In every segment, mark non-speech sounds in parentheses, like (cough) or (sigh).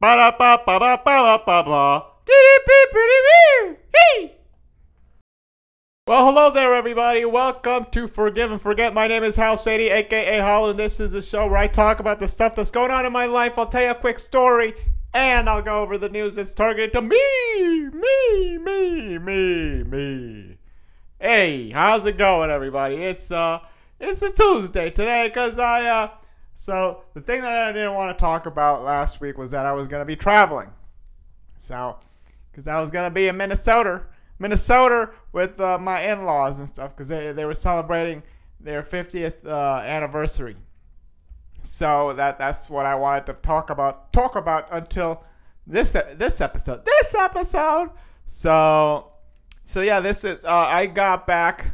Ba da ba ba ba ba ba ba. Hey! Well, hello there, everybody. Welcome to Forgive and Forget. My name is Hal Sadie, aka Hal, and this is a show where I talk about the stuff that's going on in my life. I'll tell you a quick story, and I'll go over the news that's targeted to me, me, me, me, me. Hey, how's it going, everybody? It's uh, it's a Tuesday today, cause I uh, so the thing that I didn't want to talk about last week was that I was gonna be traveling. So, because I was gonna be in Minnesota, Minnesota with uh, my in-laws and stuff, because they they were celebrating their 50th uh, anniversary. So that that's what I wanted to talk about talk about until this this episode. This episode. So so yeah, this is uh, I got back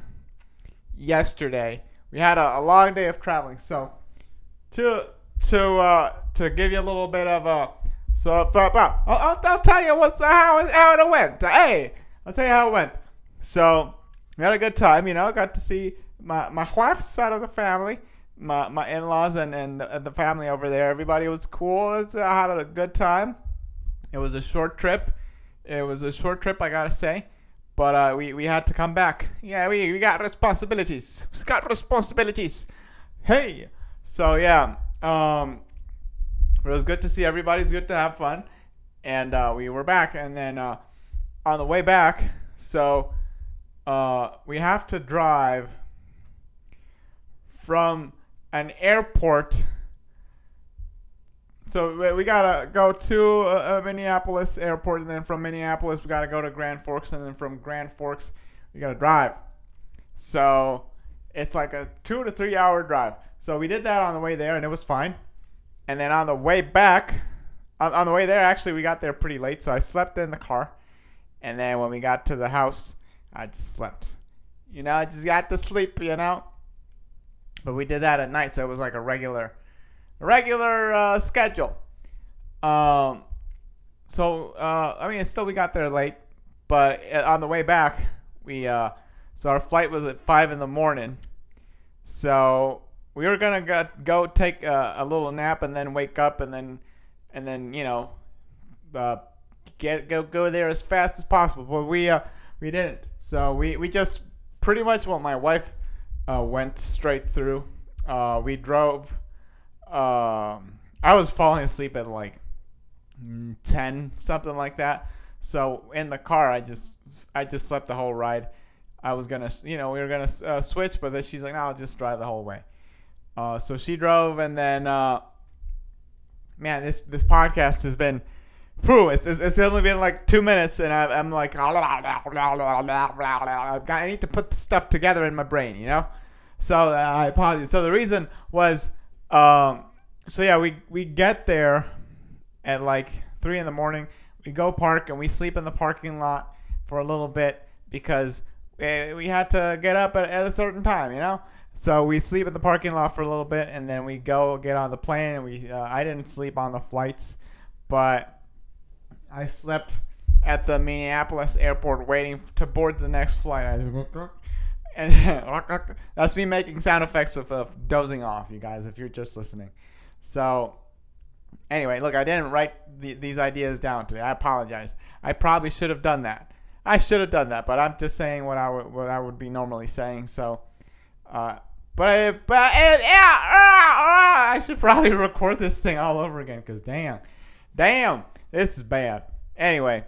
yesterday. We had a, a long day of traveling. So to to uh, to give you a little bit of a so uh, I'll, I'll, I'll tell you what's how it, how it went. Hey, I'll tell you how it went. So we had a good time. You know, got to see my my wife's side of the family, my my in-laws and and the, the family over there. Everybody was cool. It's, I had a good time. It was a short trip. It was a short trip, I gotta say. But uh, we, we had to come back. Yeah, we, we got responsibilities. We got responsibilities. Hey. So yeah, um, it was good to see everybody. It's good to have fun, and uh, we were back. And then uh, on the way back, so uh, we have to drive from an airport. So we- gotta go to uh, uh, Minneapolis airport, and then from Minneapolis we gotta go to Grand Forks, and then from Grand Forks we gotta drive. So it's like a two to three hour drive. So we did that on the way there, and it was fine. And then on the way back, on, on the way there, actually we got there pretty late, so I slept in the car. And then when we got to the house, I just slept. You know, I just got to sleep. You know. But we did that at night, so it was like a regular, regular uh, schedule. Um, so uh, I mean, still we got there late, but uh, on the way back, we uh, so our flight was at five in the morning. So we were gonna go, go take a, a little nap and then wake up and then and then you know uh, get go go there as fast as possible. But we uh, we didn't. So we we just pretty much well my wife uh, went straight through. Uh, we drove. Um, I was falling asleep at like ten something like that. So in the car, I just I just slept the whole ride. I was gonna you know we were gonna uh, switch, but then she's like, no, I'll just drive the whole way. Uh, so she drove, and then uh, man, this this podcast has been. Phew, it's, it's, it's only been like two minutes, and I, I'm like, I need to put the stuff together in my brain, you know. So uh, I apologize. So the reason was, um, so yeah, we we get there at like three in the morning. We go park and we sleep in the parking lot for a little bit because we, had to get up at, at a certain time, you know. So we sleep at the parking lot for a little bit, and then we go get on the plane. And we uh, I didn't sleep on the flights, but I slept at the Minneapolis airport waiting to board the next flight. I just and (laughs) that's me making sound effects of, of dozing off, you guys, if you're just listening. So anyway, look, I didn't write the, these ideas down today. I apologize. I probably should have done that. I should have done that, but I'm just saying what I would what I would be normally saying. So, uh, but I, but uh, yeah, uh, uh, I should probably (laughs) record this thing all over again because damn, damn, this is bad. Anyway,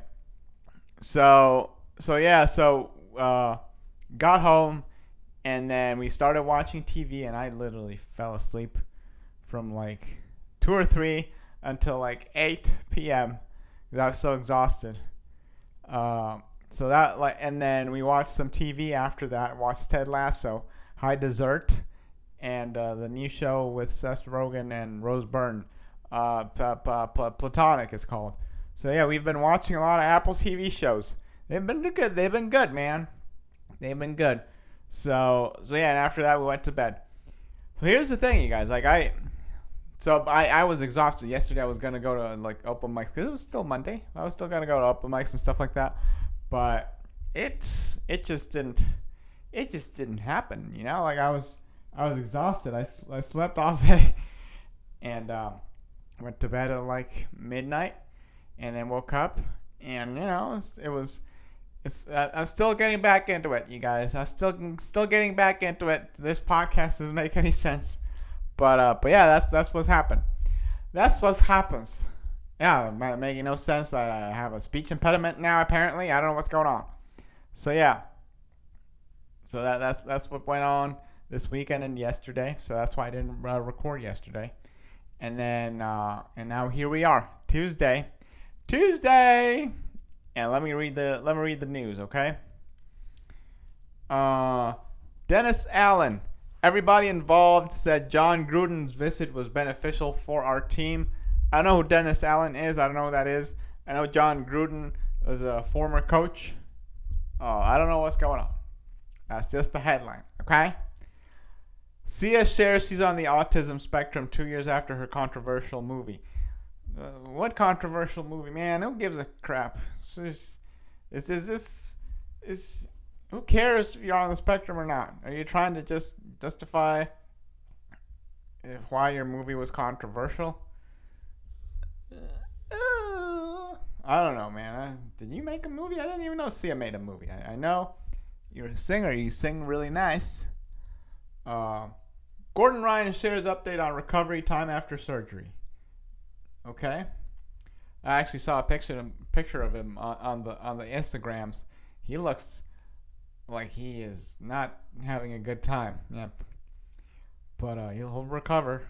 so so yeah, so uh, got home and then we started watching TV and I literally fell asleep from like two or three until like 8 p.m. because I was so exhausted. Um, so that like, and then we watched some TV after that. Watched Ted Lasso, High Desert, and uh, the new show with Seth Rogen and Rose Byrne, uh, P- P- P- Platonic it's called. So yeah, we've been watching a lot of Apple TV shows. They've been good. They've been good, man. They've been good. So so yeah, and after that we went to bed. So here's the thing, you guys. Like I, so I, I was exhausted yesterday. I was gonna go to like open mics because it was still Monday. I was still gonna go to open mics and stuff like that, but it's it just didn't it just didn't happen. You know, like I was I was exhausted. I, I slept (laughs) all day, and um, went to bed at like midnight, and then woke up, and you know, it was. It was it's, uh, I'm still getting back into it, you guys. I'm still still getting back into it. This podcast doesn't make any sense, but uh, but yeah, that's that's what's happened. That's what happens. Yeah, making no sense. that I have a speech impediment now. Apparently, I don't know what's going on. So yeah. So that that's that's what went on this weekend and yesterday. So that's why I didn't uh, record yesterday. And then uh, and now here we are, Tuesday. Tuesday. And let me read the let me read the news, okay? Uh, Dennis Allen. Everybody involved said Jon Gruden's visit was beneficial for our team. I know who Dennis Allen is. I don't know who that is. I know Jon Gruden was a former coach. Oh, I don't know what's going on. That's just the headline, okay? Sia shares she's on the autism spectrum two years after her controversial movie. Uh, what controversial movie, man? Who gives a crap? Is is this is who cares if you're on the spectrum or not? Are you trying to just justify if why your movie was controversial? Uh, I don't know, man. I, did you make a movie? I didn't even know Sia made a movie. I, I know you're a singer. You sing really nice. Uh, Gordon Ryan shares update on recovery time after surgery. Okay. I actually saw a picture picture of him on, on the on the Instagrams. He looks like he is not having a good time. Yep. But uh, he'll recover.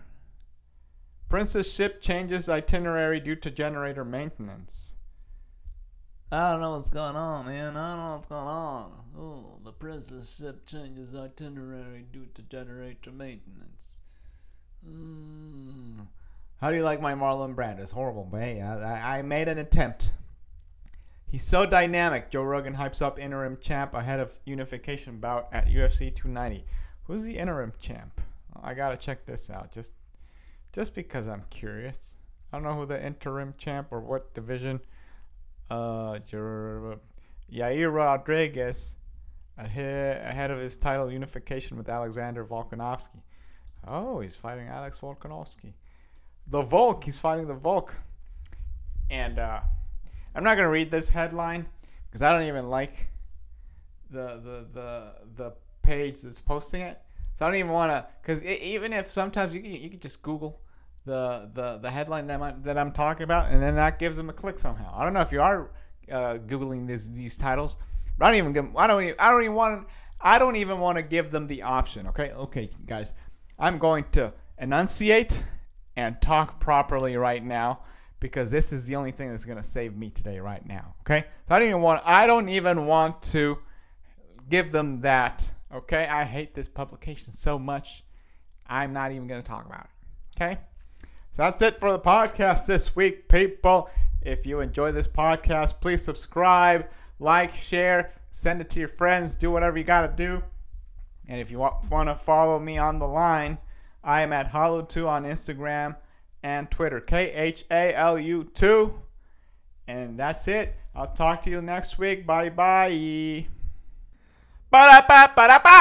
Princess ship changes itinerary due to generator maintenance. I don't know what's going on, man. I don't know what's going on. Oh, the princess ship changes itinerary due to generator maintenance. Mm. How do you like my Marlon Brando? It's horrible, but hey, I, I made an attempt. He's so dynamic. Joe Rogan hypes up interim champ ahead of unification bout at UFC 290. Who's the interim champ? I gotta check this out just just because I'm curious. I don't know who the interim champ or what division. Uh, Yair Rodriguez ahead of his title unification with Alexander Volkanovski. Oh, he's fighting Alex Volkanovski the Volk. He's fighting the Volk. And uh, I'm not gonna read this headline because I don't even like the the the the page that's posting it. So I don't even want to because even if sometimes you you can just Google the the the headline that I'm that I'm talking about, and then that gives them a click somehow. I don't know if you are uh, googling these these titles, but I don't even give, I don't even, I don't even want I don't even want to give them the option. Okay, okay, guys, I'm going to enunciate and talk properly right now because this is the only thing that's going to save me today right now okay so i don't even want i don't even want to give them that okay i hate this publication so much i'm not even going to talk about it okay so that's it for the podcast this week people if you enjoy this podcast please subscribe like share send it to your friends do whatever you got to do and if you want to follow me on the line I am at Khalu2 on Instagram and Twitter. K H A L U 2. And that's it. I'll talk to you next week. Bye bye. Ba ba ba ba. ba